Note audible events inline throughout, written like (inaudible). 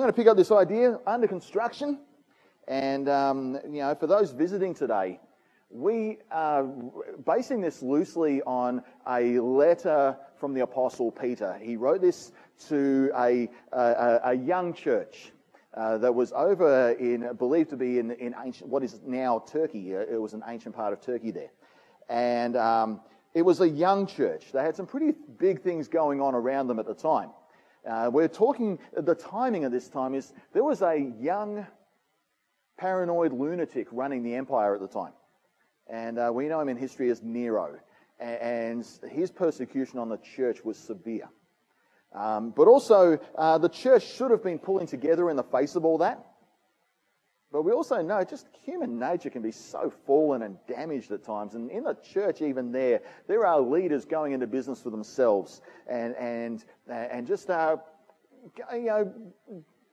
going to pick up this idea under construction. And, um, you know, for those visiting today, we are basing this loosely on a letter from the Apostle Peter. He wrote this to a, a, a young church uh, that was over in, believed to be in, in ancient, what is now Turkey. Uh, it was an ancient part of Turkey there. And um, it was a young church. They had some pretty big things going on around them at the time. Uh, we're talking, the timing of this time is there was a young paranoid lunatic running the empire at the time. And uh, we know him in history as Nero. And his persecution on the church was severe. Um, but also, uh, the church should have been pulling together in the face of all that. But we also know just human nature can be so fallen and damaged at times. And in the church, even there, there are leaders going into business for themselves and, and, and just, uh, you know,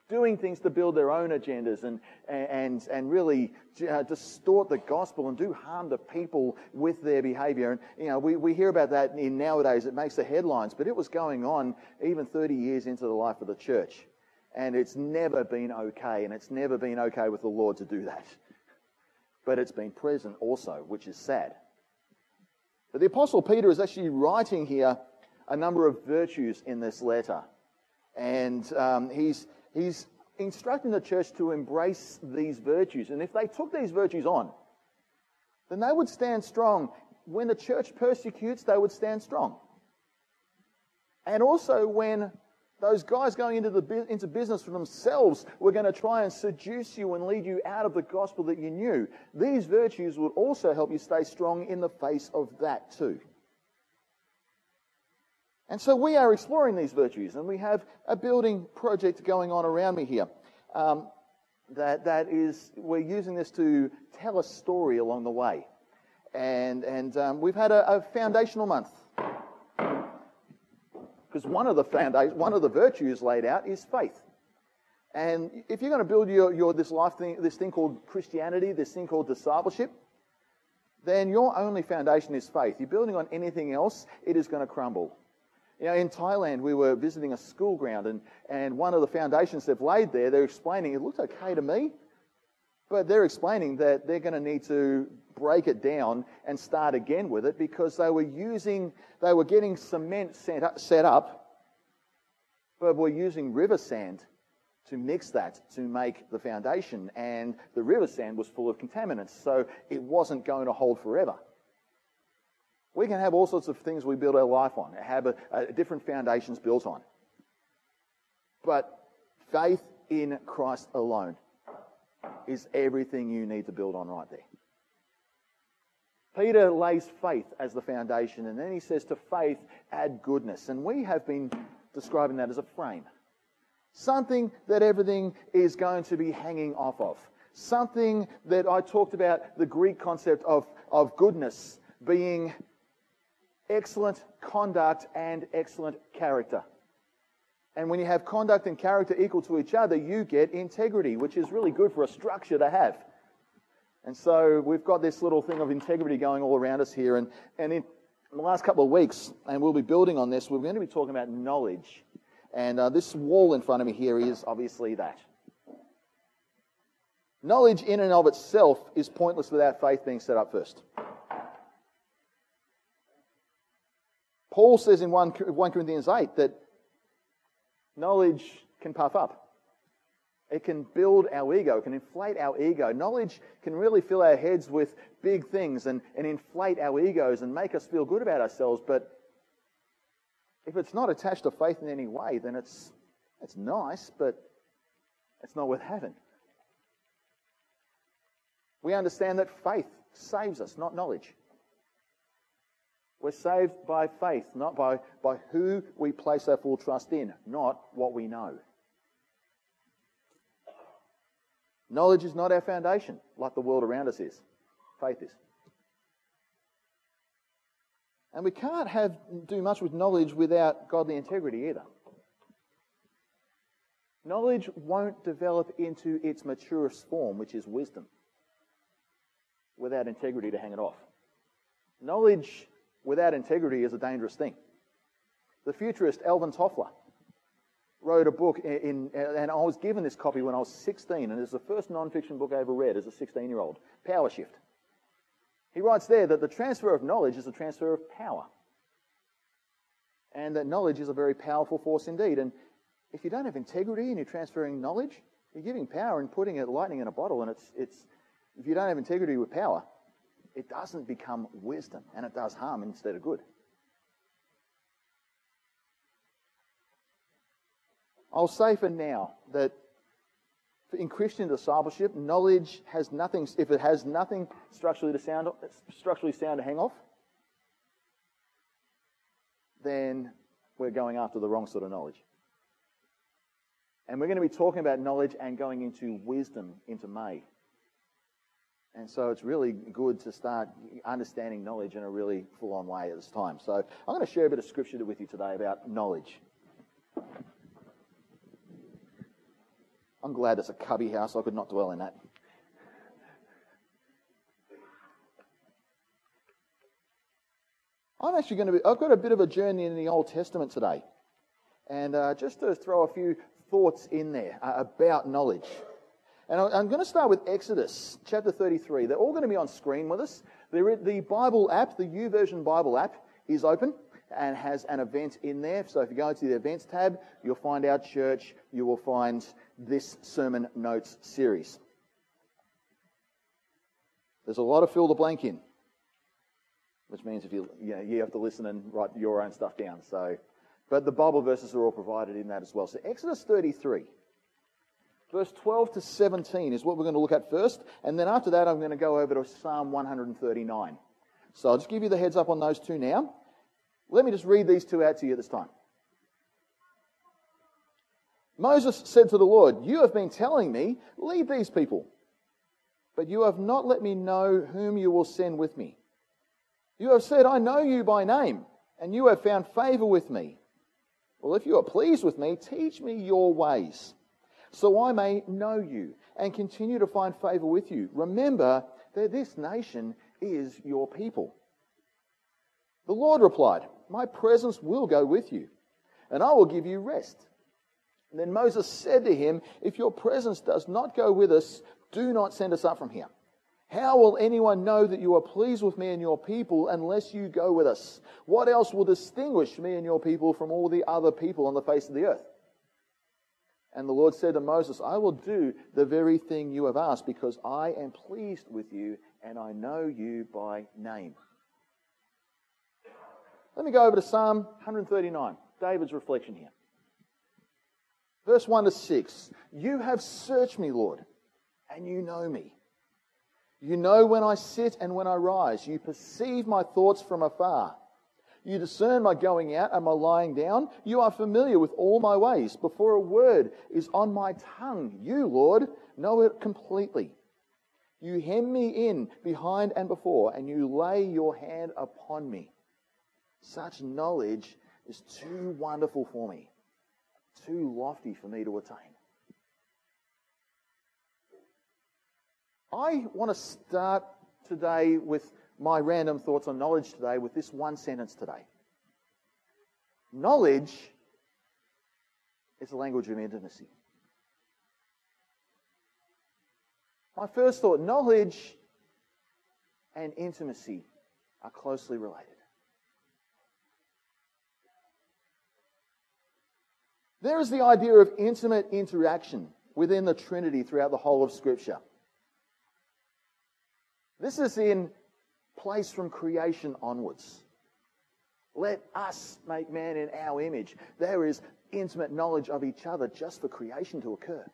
doing things to build their own agendas and, and, and really uh, distort the gospel and do harm to people with their behavior. And, you know, we, we hear about that in nowadays. It makes the headlines, but it was going on even 30 years into the life of the church. And it's never been okay, and it's never been okay with the Lord to do that. But it's been present also, which is sad. But the Apostle Peter is actually writing here a number of virtues in this letter. And um, he's, he's instructing the church to embrace these virtues. And if they took these virtues on, then they would stand strong. When the church persecutes, they would stand strong. And also when those guys going into, the, into business for themselves were going to try and seduce you and lead you out of the gospel that you knew. These virtues would also help you stay strong in the face of that too. And so we are exploring these virtues, and we have a building project going on around me here. Um, that, that is, we're using this to tell a story along the way. And, and um, we've had a, a foundational month because one of the foundations, one of the virtues laid out is faith. And if you're going to build your, your this life thing, this thing called Christianity, this thing called discipleship, then your only foundation is faith. You're building on anything else, it is going to crumble. You know, in Thailand, we were visiting a school ground, and, and one of the foundations they've laid there, they're explaining, it looked okay to me, but they're explaining that they're going to need to break it down and start again with it because they were using, they were getting cement set up, set up but were using river sand to mix that to make the foundation. And the river sand was full of contaminants, so it wasn't going to hold forever. We can have all sorts of things we build our life on, have a, a different foundations built on. But faith in Christ alone is everything you need to build on right there. Peter lays faith as the foundation, and then he says to faith, add goodness. And we have been describing that as a frame. Something that everything is going to be hanging off of. Something that I talked about the Greek concept of, of goodness being excellent conduct and excellent character. And when you have conduct and character equal to each other, you get integrity, which is really good for a structure to have. And so we've got this little thing of integrity going all around us here. And, and in the last couple of weeks, and we'll be building on this, we're going to be talking about knowledge. And uh, this wall in front of me here is obviously that. Knowledge in and of itself is pointless without faith being set up first. Paul says in 1, 1 Corinthians 8 that knowledge can puff up. It can build our ego, it can inflate our ego. Knowledge can really fill our heads with big things and, and inflate our egos and make us feel good about ourselves. But if it's not attached to faith in any way, then it's, it's nice, but it's not worth having. We understand that faith saves us, not knowledge. We're saved by faith, not by, by who we place our full trust in, not what we know. Knowledge is not our foundation, like the world around us is. Faith is. And we can't have do much with knowledge without godly integrity either. Knowledge won't develop into its maturest form, which is wisdom, without integrity to hang it off. Knowledge without integrity is a dangerous thing. The futurist Alvin Toffler, wrote a book in, and I was given this copy when I was 16, and it's the first non-fiction book I ever read as a 16-year-old. Power Shift. He writes there that the transfer of knowledge is a transfer of power. And that knowledge is a very powerful force indeed. And if you don't have integrity and you're transferring knowledge, you're giving power and putting it lightning in a bottle. And it's, it's, if you don't have integrity with power, it doesn't become wisdom and it does harm instead of good. I'll say for now that in Christian discipleship, knowledge has nothing, if it has nothing structurally, to sound, structurally sound to hang off, then we're going after the wrong sort of knowledge. And we're going to be talking about knowledge and going into wisdom into May. And so it's really good to start understanding knowledge in a really full on way at this time. So I'm going to share a bit of scripture with you today about knowledge. I'm glad it's a cubby house. I could not dwell in that. I'm actually going to be, I've got a bit of a journey in the Old Testament today. And uh, just to throw a few thoughts in there uh, about knowledge. And I'm going to start with Exodus chapter 33. They're all going to be on screen with us. The Bible app, the YouVersion Bible app, is open and has an event in there. So if you go into the events tab, you'll find our church. You will find this sermon notes series. There's a lot of fill the blank in, which means if you, you, know, you have to listen and write your own stuff down. So, but the Bible verses are all provided in that as well. So Exodus 33. Verse 12 to 17 is what we're going to look at first, and then after that, I'm going to go over to Psalm 139. So I'll just give you the heads up on those two now. Let me just read these two out to you this time. Moses said to the Lord, You have been telling me, leave these people, but you have not let me know whom you will send with me. You have said, I know you by name, and you have found favor with me. Well, if you are pleased with me, teach me your ways, so I may know you and continue to find favor with you. Remember that this nation is your people. The Lord replied, My presence will go with you, and I will give you rest. And then Moses said to him, If your presence does not go with us, do not send us up from here. How will anyone know that you are pleased with me and your people unless you go with us? What else will distinguish me and your people from all the other people on the face of the earth? And the Lord said to Moses, I will do the very thing you have asked because I am pleased with you and I know you by name. Let me go over to Psalm 139, David's reflection here. Verse 1 to 6 You have searched me, Lord, and you know me. You know when I sit and when I rise. You perceive my thoughts from afar. You discern my going out and my lying down. You are familiar with all my ways. Before a word is on my tongue, you, Lord, know it completely. You hem me in behind and before, and you lay your hand upon me. Such knowledge is too wonderful for me too lofty for me to attain. I want to start today with my random thoughts on knowledge today with this one sentence today. Knowledge is a language of intimacy. My first thought knowledge and intimacy are closely related. There is the idea of intimate interaction within the Trinity throughout the whole of Scripture. This is in place from creation onwards. Let us make man in our image. There is intimate knowledge of each other just for creation to occur.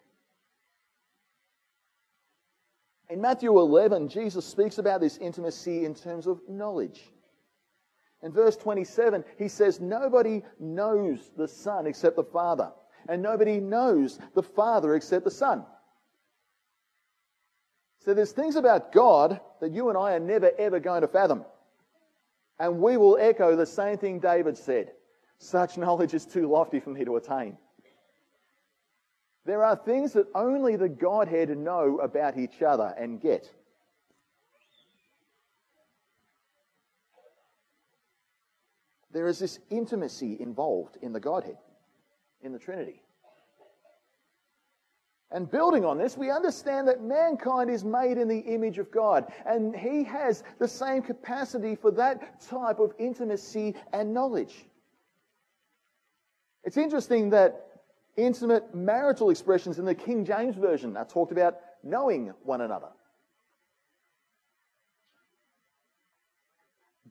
In Matthew 11, Jesus speaks about this intimacy in terms of knowledge. In verse 27, he says, Nobody knows the Son except the Father, and nobody knows the Father except the Son. So there's things about God that you and I are never ever going to fathom. And we will echo the same thing David said. Such knowledge is too lofty for me to attain. There are things that only the Godhead know about each other and get. There is this intimacy involved in the Godhead, in the Trinity. And building on this, we understand that mankind is made in the image of God, and He has the same capacity for that type of intimacy and knowledge. It's interesting that intimate marital expressions in the King James Version are talked about knowing one another.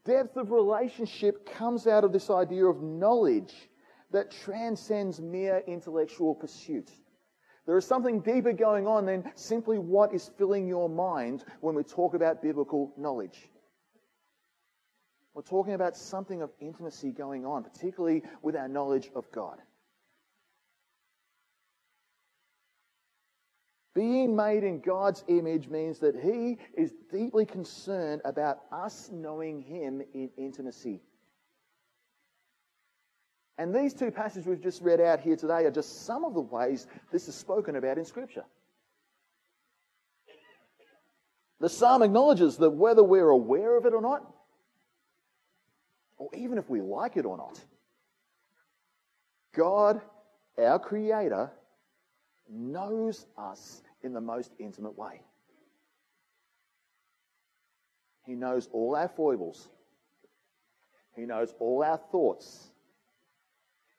Depth of relationship comes out of this idea of knowledge that transcends mere intellectual pursuit. There is something deeper going on than simply what is filling your mind when we talk about biblical knowledge. We're talking about something of intimacy going on, particularly with our knowledge of God. Being made in God's image means that He is deeply concerned about us knowing Him in intimacy. And these two passages we've just read out here today are just some of the ways this is spoken about in Scripture. The psalm acknowledges that whether we're aware of it or not, or even if we like it or not, God, our Creator, knows us in the most intimate way. He knows all our foibles. He knows all our thoughts.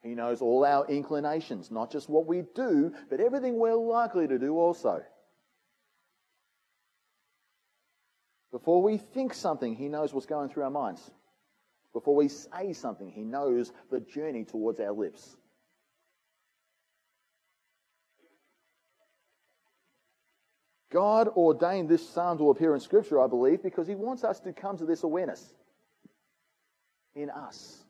He knows all our inclinations, not just what we do, but everything we're likely to do also. Before we think something, He knows what's going through our minds. Before we say something, He knows the journey towards our lips. God ordained this psalm to appear in Scripture, I believe, because He wants us to come to this awareness in us.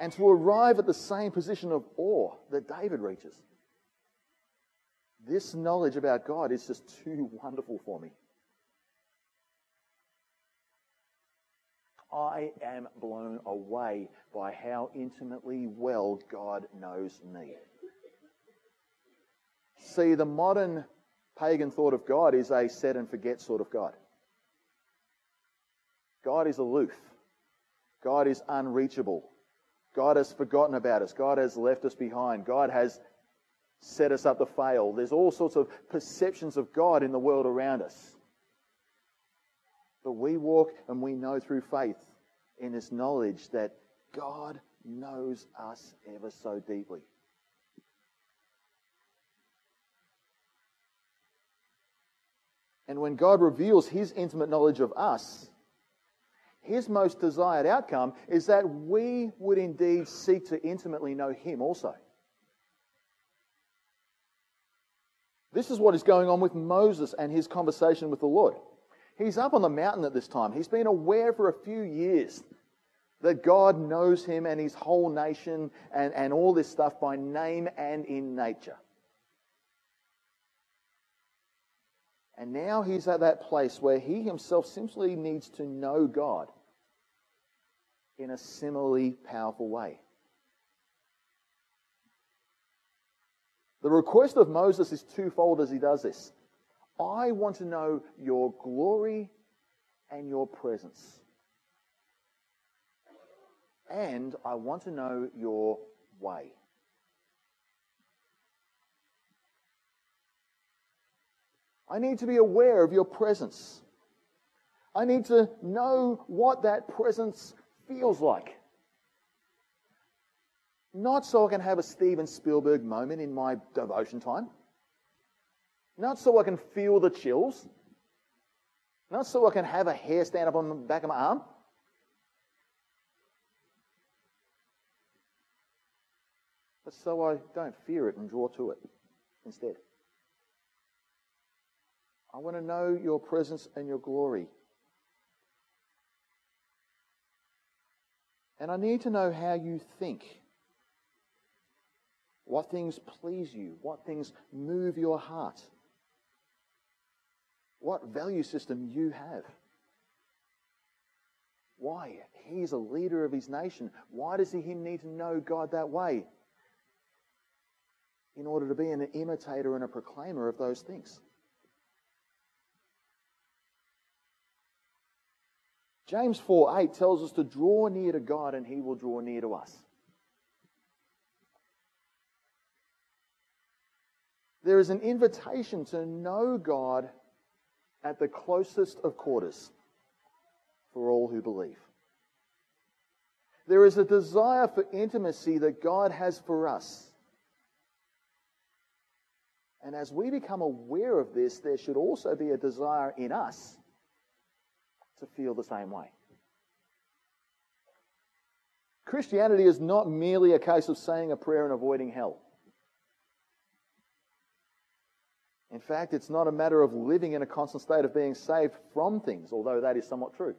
and to arrive at the same position of awe that David reaches. This knowledge about God is just too wonderful for me. I am blown away by how intimately well God knows me. See, the modern pagan thought of God is a set and forget sort of God. God is aloof. God is unreachable. God has forgotten about us. God has left us behind. God has set us up to fail. There's all sorts of perceptions of God in the world around us. But we walk and we know through faith in this knowledge that God knows us ever so deeply. And when God reveals his intimate knowledge of us, his most desired outcome is that we would indeed seek to intimately know him also. This is what is going on with Moses and his conversation with the Lord. He's up on the mountain at this time. He's been aware for a few years that God knows him and his whole nation and, and all this stuff by name and in nature. And now he's at that place where he himself simply needs to know God in a similarly powerful way. The request of Moses is twofold as he does this. I want to know your glory and your presence. And I want to know your way. I need to be aware of your presence. I need to know what that presence feels like. Not so I can have a Steven Spielberg moment in my devotion time. Not so I can feel the chills. Not so I can have a hair stand up on the back of my arm. But so I don't fear it and draw to it instead. I want to know your presence and your glory. And I need to know how you think. What things please you? What things move your heart? What value system you have? Why? He's a leader of his nation. Why does he need to know God that way? In order to be an imitator and a proclaimer of those things. James 4 8 tells us to draw near to God and he will draw near to us. There is an invitation to know God at the closest of quarters for all who believe. There is a desire for intimacy that God has for us. And as we become aware of this, there should also be a desire in us to feel the same way. Christianity is not merely a case of saying a prayer and avoiding hell. In fact, it's not a matter of living in a constant state of being saved from things, although that is somewhat true.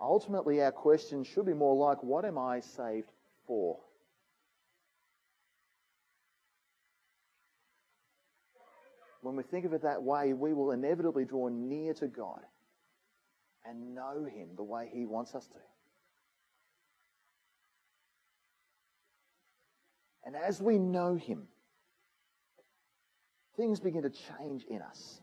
Ultimately, our question should be more like, what am I saved for? When we think of it that way, we will inevitably draw near to God and know Him the way He wants us to. And as we know Him, things begin to change in us.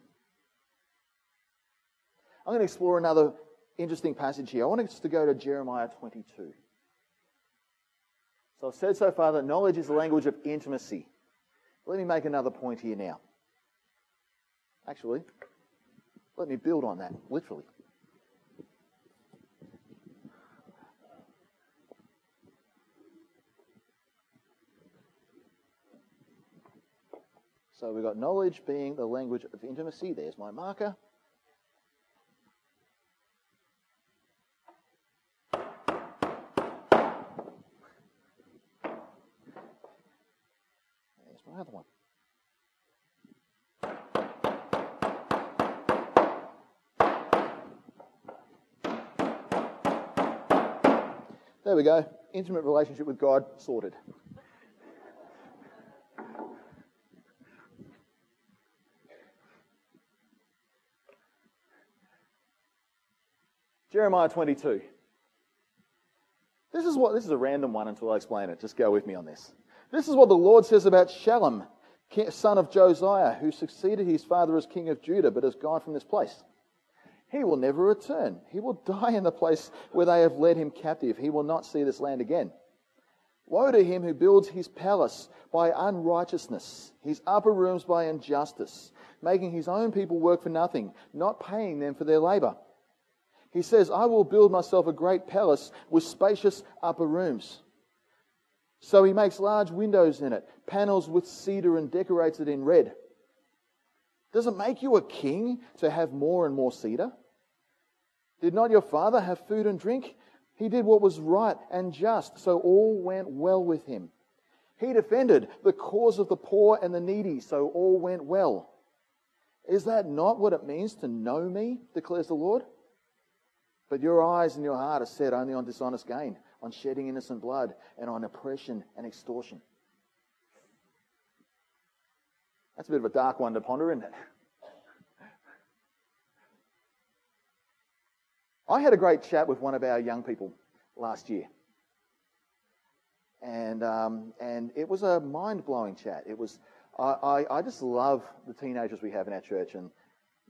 I'm going to explore another interesting passage here. I want us to go to Jeremiah 22. So I've said so far that knowledge is the language of intimacy. Let me make another point here now. Actually, let me build on that, literally. So we've got knowledge being the language of intimacy. There's my marker. There's my other one. There we go. Intimate relationship with God sorted. Jeremiah 22. This is what this is a random one until I explain it. Just go with me on this. This is what the Lord says about Shallum, son of Josiah, who succeeded his father as king of Judah, but has gone from this place. He will never return. He will (laughs) die in the place where they have led him captive. He will not see this land again. Woe to him who builds his palace by unrighteousness, his upper rooms by injustice, making his own people work for nothing, not paying them for their labor. He says, I will build myself a great palace with spacious upper rooms. So he makes large windows in it, panels with cedar, and decorates it in red. Does it make you a king to have more and more cedar? Did not your father have food and drink? He did what was right and just, so all went well with him. He defended the cause of the poor and the needy, so all went well. Is that not what it means to know me, declares the Lord? But your eyes and your heart are set only on dishonest gain, on shedding innocent blood, and on oppression and extortion. That's a bit of a dark one to ponder, isn't it? I had a great chat with one of our young people last year. And, um, and it was a mind blowing chat. It was, I, I, I just love the teenagers we have in our church and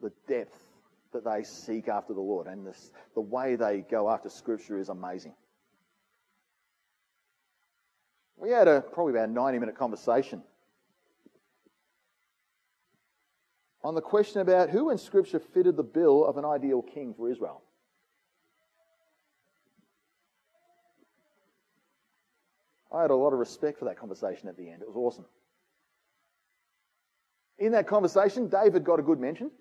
the depth that they seek after the Lord. And this, the way they go after Scripture is amazing. We had a probably about a 90 minute conversation on the question about who in Scripture fitted the bill of an ideal king for Israel. I had a lot of respect for that conversation at the end. It was awesome. In that conversation, David got a good mention.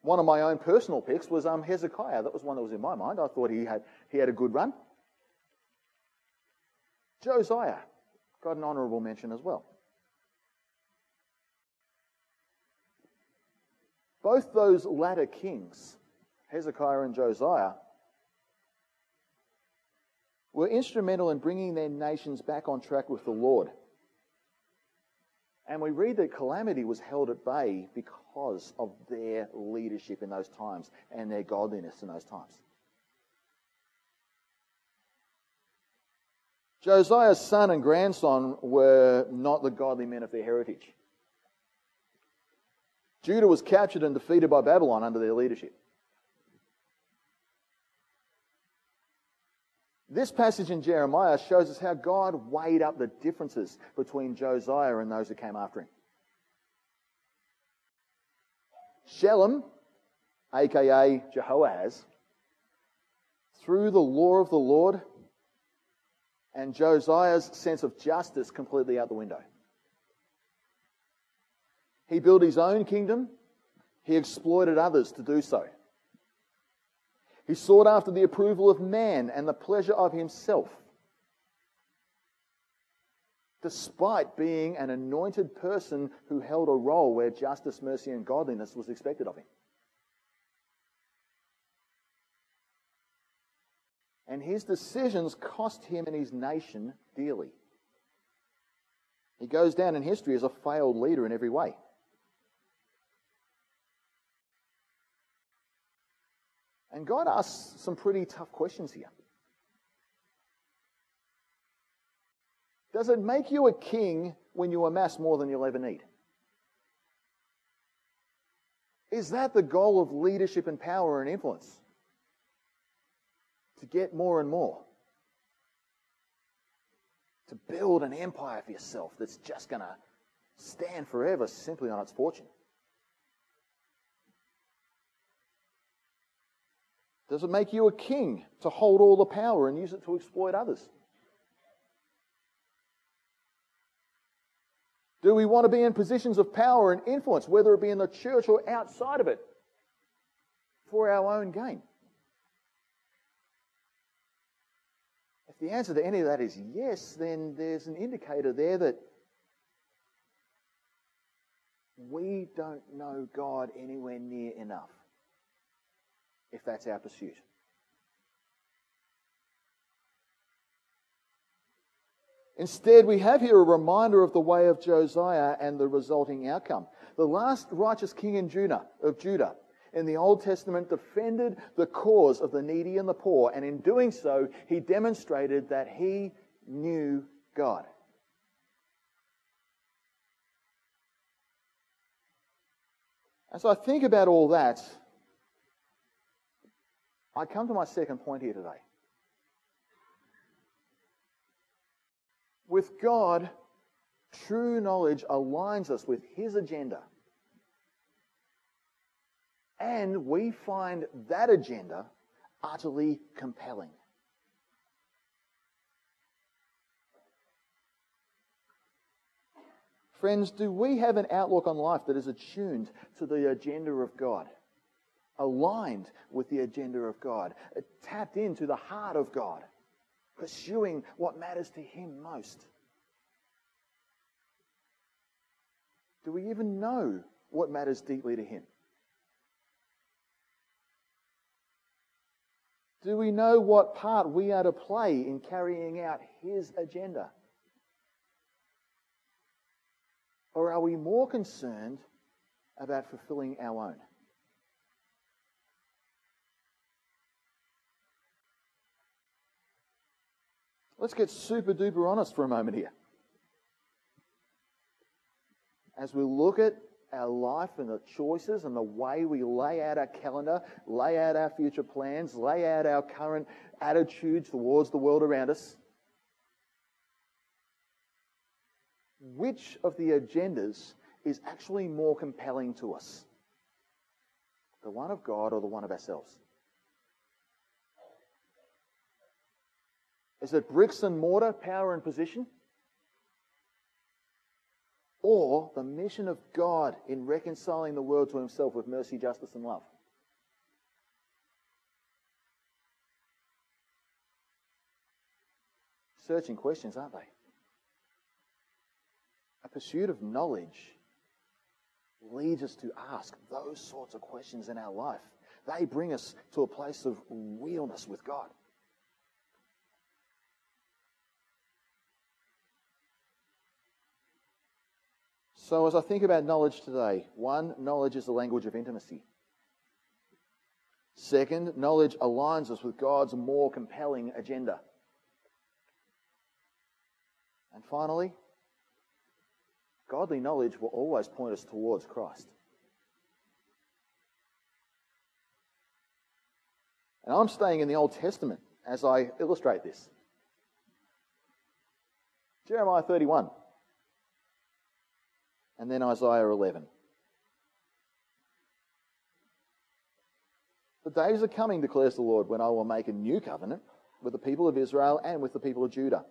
One of my own personal picks was um, Hezekiah. That was one that was in my mind. I thought he had, he had a good run. Josiah got an honourable mention as well. Both those latter kings, Hezekiah and Josiah, were instrumental in bringing their nations back on track with the Lord. And we read that calamity was held at bay because of their leadership in those times and their godliness in those times. Josiah's son and grandson were not the godly men of their heritage. Judah was captured and defeated by Babylon under their leadership. This passage in Jeremiah shows us how God weighed up the differences between Josiah and those who came after him. Shalom, aka Jehoahaz, threw the law of the Lord and Josiah's sense of justice completely out the window. He built his own kingdom, he exploited others to do so. He sought after the approval of man and the pleasure of himself. Despite being an anointed person who held a role where justice, mercy, and godliness was expected of him. And his decisions cost him and his nation dearly. He goes down in history as a failed leader in every way. And God asks some pretty tough questions here. Does it make you a king when you amass more than you'll ever need? Is that the goal of leadership and power and influence? To get more and more. To build an empire for yourself that's just going to stand forever simply on its fortune. Does it make you a king to hold all the power and use it to exploit others? Do we want to be in positions of power and influence, whether it be in the church or outside of it, for our own gain? If the answer to any of that is yes, then there's an indicator there that we don't know God anywhere near enough if that's our pursuit. Instead, we have here a reminder of the way of Josiah and the resulting outcome. The last righteous king in Judah, of Judah in the Old Testament defended the cause of the needy and the poor, and in doing so, he demonstrated that he knew God. As I think about all that, I come to my second point here today. With God, true knowledge aligns us with His agenda. And we find that agenda utterly compelling. Friends, do we have an outlook on life that is attuned to the agenda of God? Aligned with the agenda of God, uh, tapped into the heart of God, pursuing what matters to Him most. Do we even know what matters deeply to Him? Do we know what part we are to play in carrying out His agenda? Or are we more concerned about fulfilling our own? Let's get super duper honest for a moment here. As we look at our life and the choices and the way we lay out our calendar, lay out our future plans, lay out our current attitudes towards the world around us, which of the agendas is actually more compelling to us? The one of God or the one of ourselves? Is it bricks and mortar, power and position? Or the mission of God in reconciling the world to himself with mercy, justice, and love? Searching questions, aren't they? A pursuit of knowledge leads us to ask those sorts of questions in our life. They bring us to a place of realness with God. So, as I think about knowledge today, one, knowledge is the language of intimacy. Second, knowledge aligns us with God's more compelling agenda. And finally, godly knowledge will always point us towards Christ. And I'm staying in the Old Testament as I illustrate this. Jeremiah 31, and then Isaiah 11. The days are coming, declares the Lord, when I will make a new covenant with the people of Israel and with the people of Judah.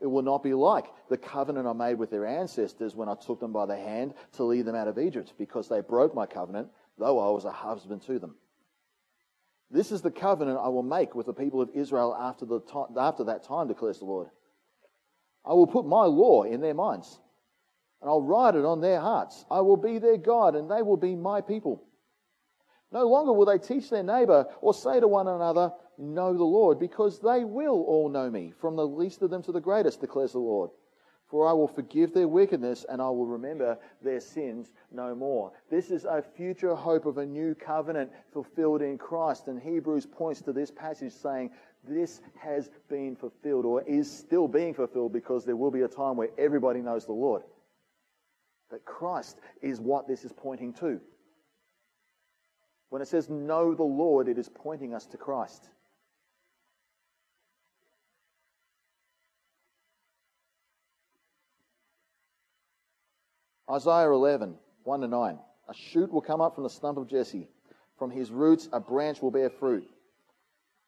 It will not be like the covenant I made with their ancestors when I took them by the hand to lead them out of Egypt, because they broke my covenant, though I was a husband to them. This is the covenant I will make with the people of Israel after, the to- after that time, declares the Lord. I will put my law in their minds, and I'll write it on their hearts. I will be their God, and they will be my people. No longer will they teach their neighbor or say to one another, Know the Lord, because they will all know me, from the least of them to the greatest, declares the Lord. For I will forgive their wickedness and I will remember their sins no more. This is a future hope of a new covenant fulfilled in Christ. And Hebrews points to this passage saying this has been fulfilled or is still being fulfilled because there will be a time where everybody knows the Lord. But Christ is what this is pointing to. When it says know the Lord, it is pointing us to Christ. Isaiah 11, 1 to 9. A shoot will come up from the stump of Jesse. From his roots, a branch will bear fruit.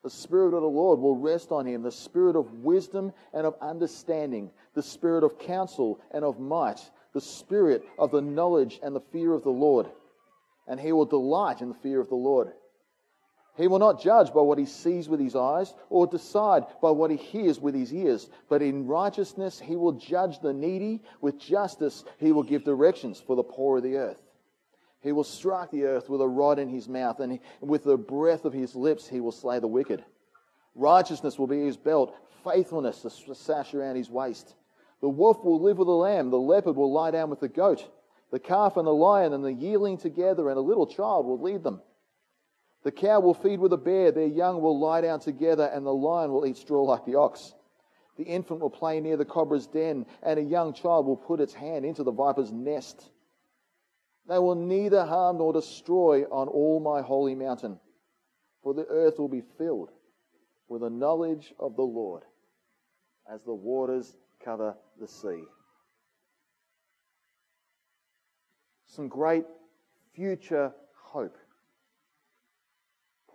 The Spirit of the Lord will rest on him the Spirit of wisdom and of understanding, the Spirit of counsel and of might, the Spirit of the knowledge and the fear of the Lord. And he will delight in the fear of the Lord. He will not judge by what he sees with his eyes or decide by what he hears with his ears, but in righteousness he will judge the needy. With justice he will give directions for the poor of the earth. He will strike the earth with a rod in his mouth, and with the breath of his lips he will slay the wicked. Righteousness will be his belt, faithfulness the sash around his waist. The wolf will live with the lamb, the leopard will lie down with the goat. The calf and the lion and the yearling together, and a little child will lead them. The cow will feed with the bear, their young will lie down together, and the lion will eat straw like the ox. The infant will play near the cobra's den, and a young child will put its hand into the viper's nest. They will neither harm nor destroy on all my holy mountain, for the earth will be filled with the knowledge of the Lord as the waters cover the sea. Some great future hope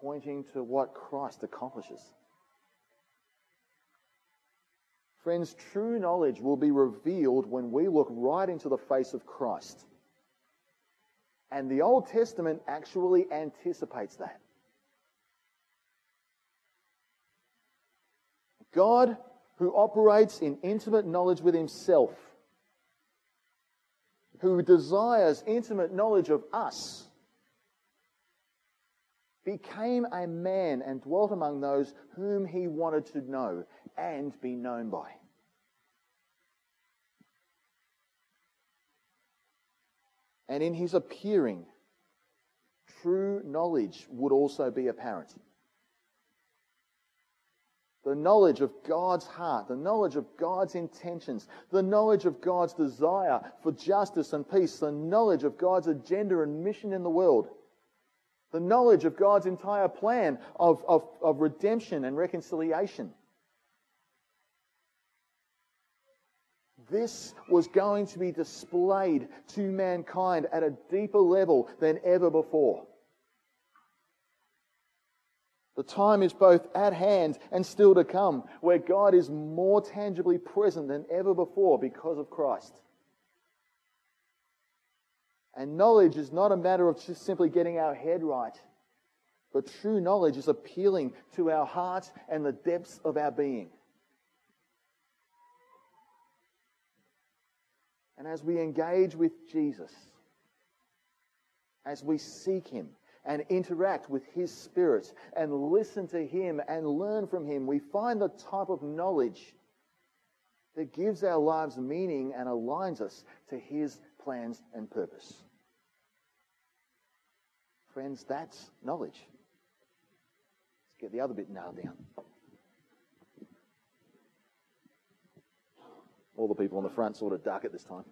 pointing to what Christ accomplishes. Friends, true knowledge will be revealed when we look right into the face of Christ. And the Old Testament actually anticipates that. God, who operates in intimate knowledge with Himself, who desires intimate knowledge of us, became a man and dwelt among those whom he wanted to know and be known by. And in his appearing, true knowledge would also be apparent. The knowledge of God's heart, the knowledge of God's intentions, the knowledge of God's desire for justice and peace, the knowledge of God's agenda and mission in the world the knowledge of God's entire plan of, of, of redemption and reconciliation. This was going to be displayed to mankind at a deeper level than ever before. The time is both at hand and still to come, where God is more tangibly present than ever before because of Christ. And knowledge is not a matter of just simply getting our head right, but true knowledge is appealing to our hearts and the depths of our being. And as we engage with Jesus, as we seek Him and interact with His Spirit and listen to Him and learn from Him, we find the type of knowledge that gives our lives meaning and aligns us to His plans and purpose. Friends, that's knowledge. Let's get the other bit nailed down. All the people on the front sort of duck at this time.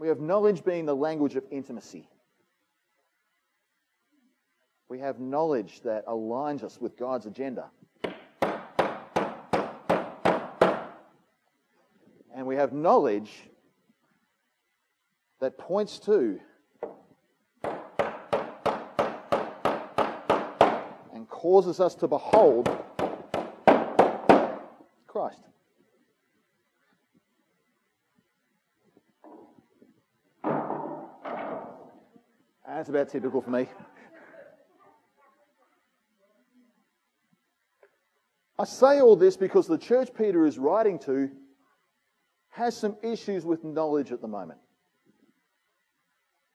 We have knowledge being the language of intimacy. We have knowledge that aligns us with God's agenda. And we have knowledge that points to and causes us to behold Christ. That's about typical for me. I say all this because the church Peter is writing to has some issues with knowledge at the moment.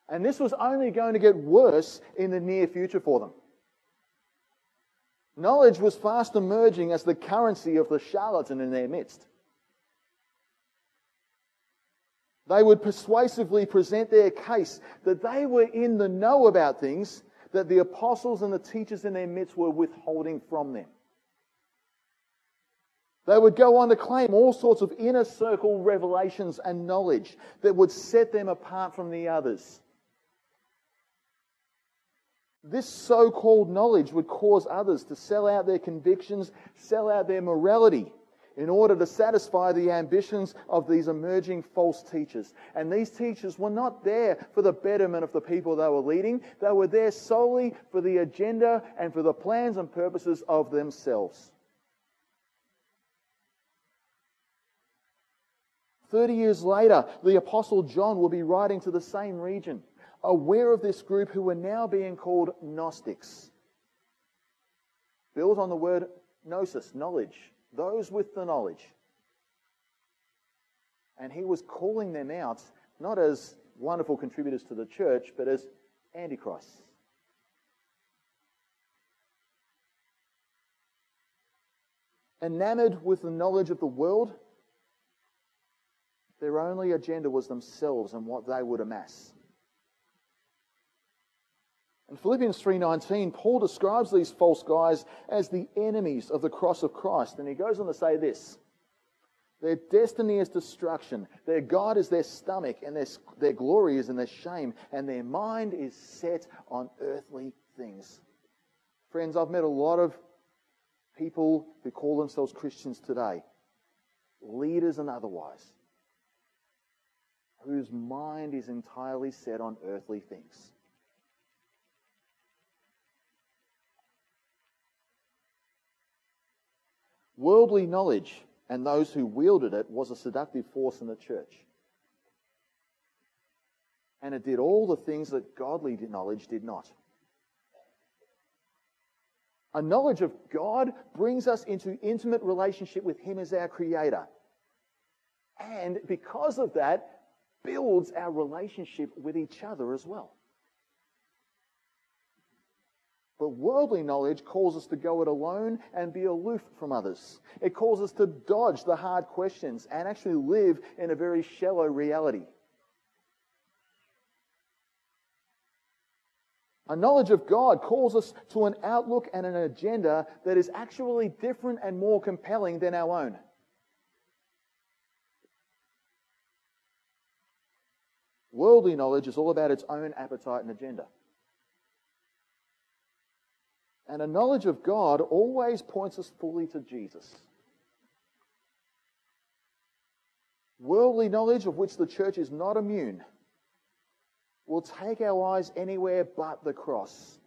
And this was only going to get worse in the near future for them. Knowledge was fast emerging as the currency of the charlatan in their midst. They would persuasively present their case that they were in the know about things that the apostles and the teachers in their midst were withholding from them. They would go on to claim all sorts of inner circle revelations and knowledge that would set them apart from the others. This so called knowledge would cause others to sell out their convictions, sell out their morality in order to satisfy the ambitions of these emerging false teachers. And these teachers were not there for the betterment of the people they were leading, they were there solely for the agenda and for the plans and purposes of themselves. 30 years later, the Apostle John will be writing to the same region, aware of this group who are now being called Gnostics. Built on the word gnosis, knowledge, those with the knowledge. And he was calling them out not as wonderful contributors to the church, but as antichrists. Enamored with the knowledge of the world, their only agenda was themselves and what they would amass. In Philippians 3:19, Paul describes these false guys as the enemies of the cross of Christ, and he goes on to say this: Their destiny is destruction, their God is their stomach, and their, their glory is in their shame, and their mind is set on earthly things. Friends, I've met a lot of people who call themselves Christians today, leaders and otherwise, whose mind is entirely set on earthly things. Worldly knowledge and those who wielded it was a seductive force in the church. And it did all the things that godly knowledge did not. A knowledge of God brings us into intimate relationship with Him as our Creator. And because of that, builds our relationship with each other as well. But worldly knowledge calls us to go it alone and be aloof from others. It calls us to dodge the hard questions and actually live in a very shallow reality. A knowledge of God calls us to an outlook and an agenda that is actually different and more compelling than our own. Worldly knowledge is all about its own appetite and agenda. And a knowledge of God always points us fully to Jesus. Worldly knowledge, of which the church is not immune, will take our eyes anywhere but the cross.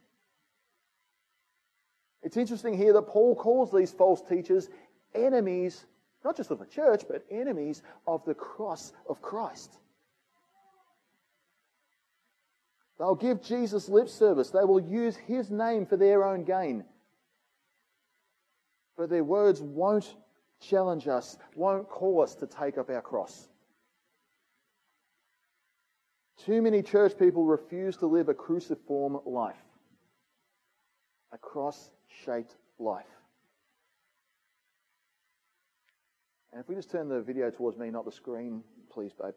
It's interesting here that Paul calls these false teachers enemies, not just of the church, but enemies of the cross of Christ. They'll give Jesus lip service. They will use his name for their own gain. But their words won't challenge us, won't call us to take up our cross. Too many church people refuse to live a cruciform life, a cross shaped life. And if we just turn the video towards me, not the screen, please, babe.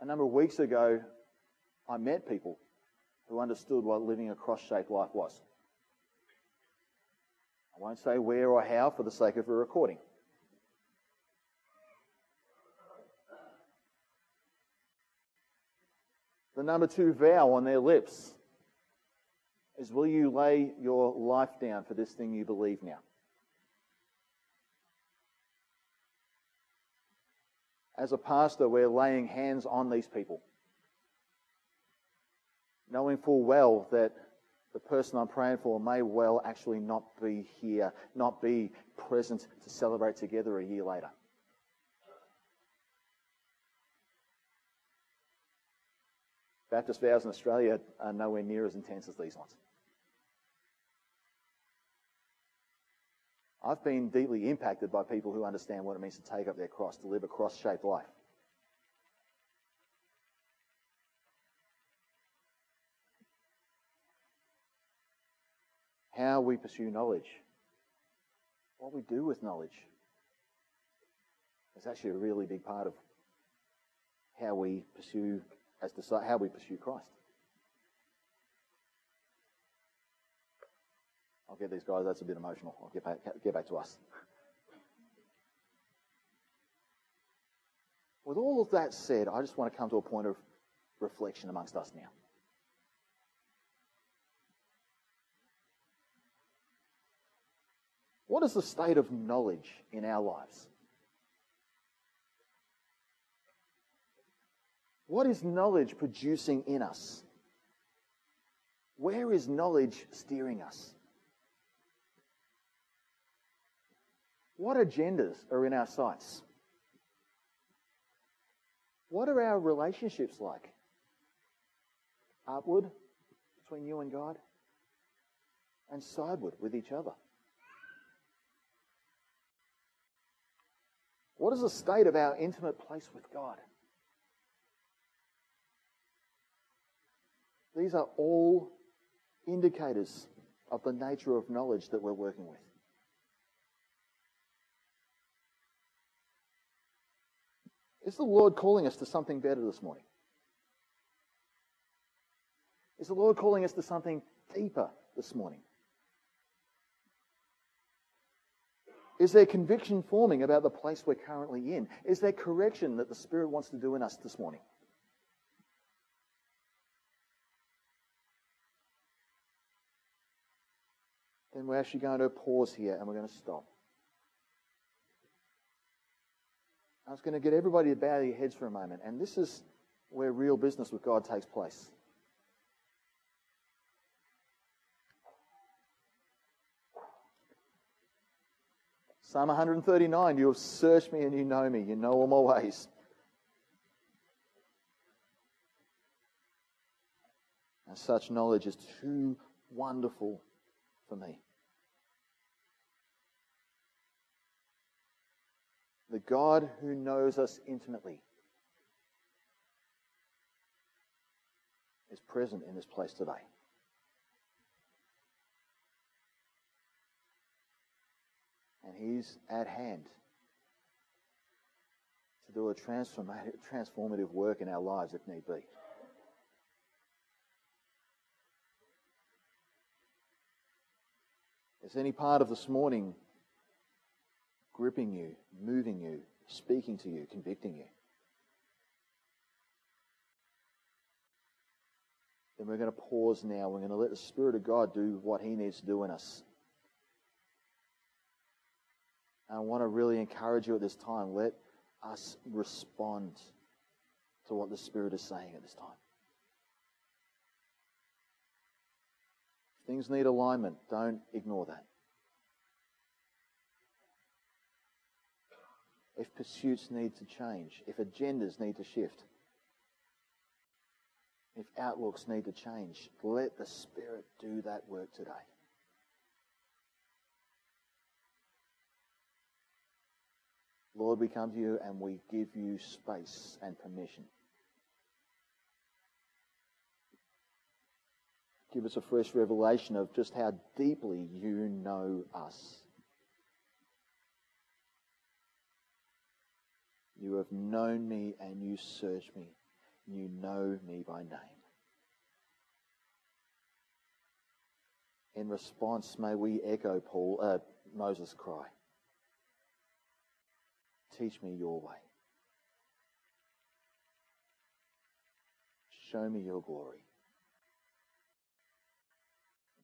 A number of weeks ago, I met people who understood what living a cross shaped life was. I won't say where or how for the sake of a recording. The number two vow on their lips is Will you lay your life down for this thing you believe now? As a pastor, we're laying hands on these people, knowing full well that the person I'm praying for may well actually not be here, not be present to celebrate together a year later. Baptist vows in Australia are nowhere near as intense as these ones. I've been deeply impacted by people who understand what it means to take up their cross, to live a cross shaped life. How we pursue knowledge, what we do with knowledge, is actually a really big part of how we pursue as how we pursue Christ. I'll get these guys, that's a bit emotional. I'll get back, get back to us. With all of that said, I just want to come to a point of reflection amongst us now. What is the state of knowledge in our lives? What is knowledge producing in us? Where is knowledge steering us? What agendas are in our sights? What are our relationships like? Upward, between you and God, and sideward with each other. What is the state of our intimate place with God? These are all indicators of the nature of knowledge that we're working with. Is the Lord calling us to something better this morning? Is the Lord calling us to something deeper this morning? Is there conviction forming about the place we're currently in? Is there correction that the Spirit wants to do in us this morning? Then we're actually going to pause here and we're going to stop. I was going to get everybody to bow their heads for a moment. And this is where real business with God takes place. Psalm 139 You have searched me and you know me. You know all my ways. And such knowledge is too wonderful for me. The God who knows us intimately is present in this place today. And he's at hand to do a transformative work in our lives if need be. Is any part of this morning gripping you, moving you, speaking to you, convicting you. Then we're going to pause now. We're going to let the Spirit of God do what He needs to do in us. And I want to really encourage you at this time. Let us respond to what the Spirit is saying at this time. If things need alignment, don't ignore that. If pursuits need to change, if agendas need to shift, if outlooks need to change, let the Spirit do that work today. Lord, we come to you and we give you space and permission. Give us a fresh revelation of just how deeply you know us. You have known me and you search me. You know me by name. In response, may we echo Paul, uh, Moses' cry. Teach me your way. Show me your glory.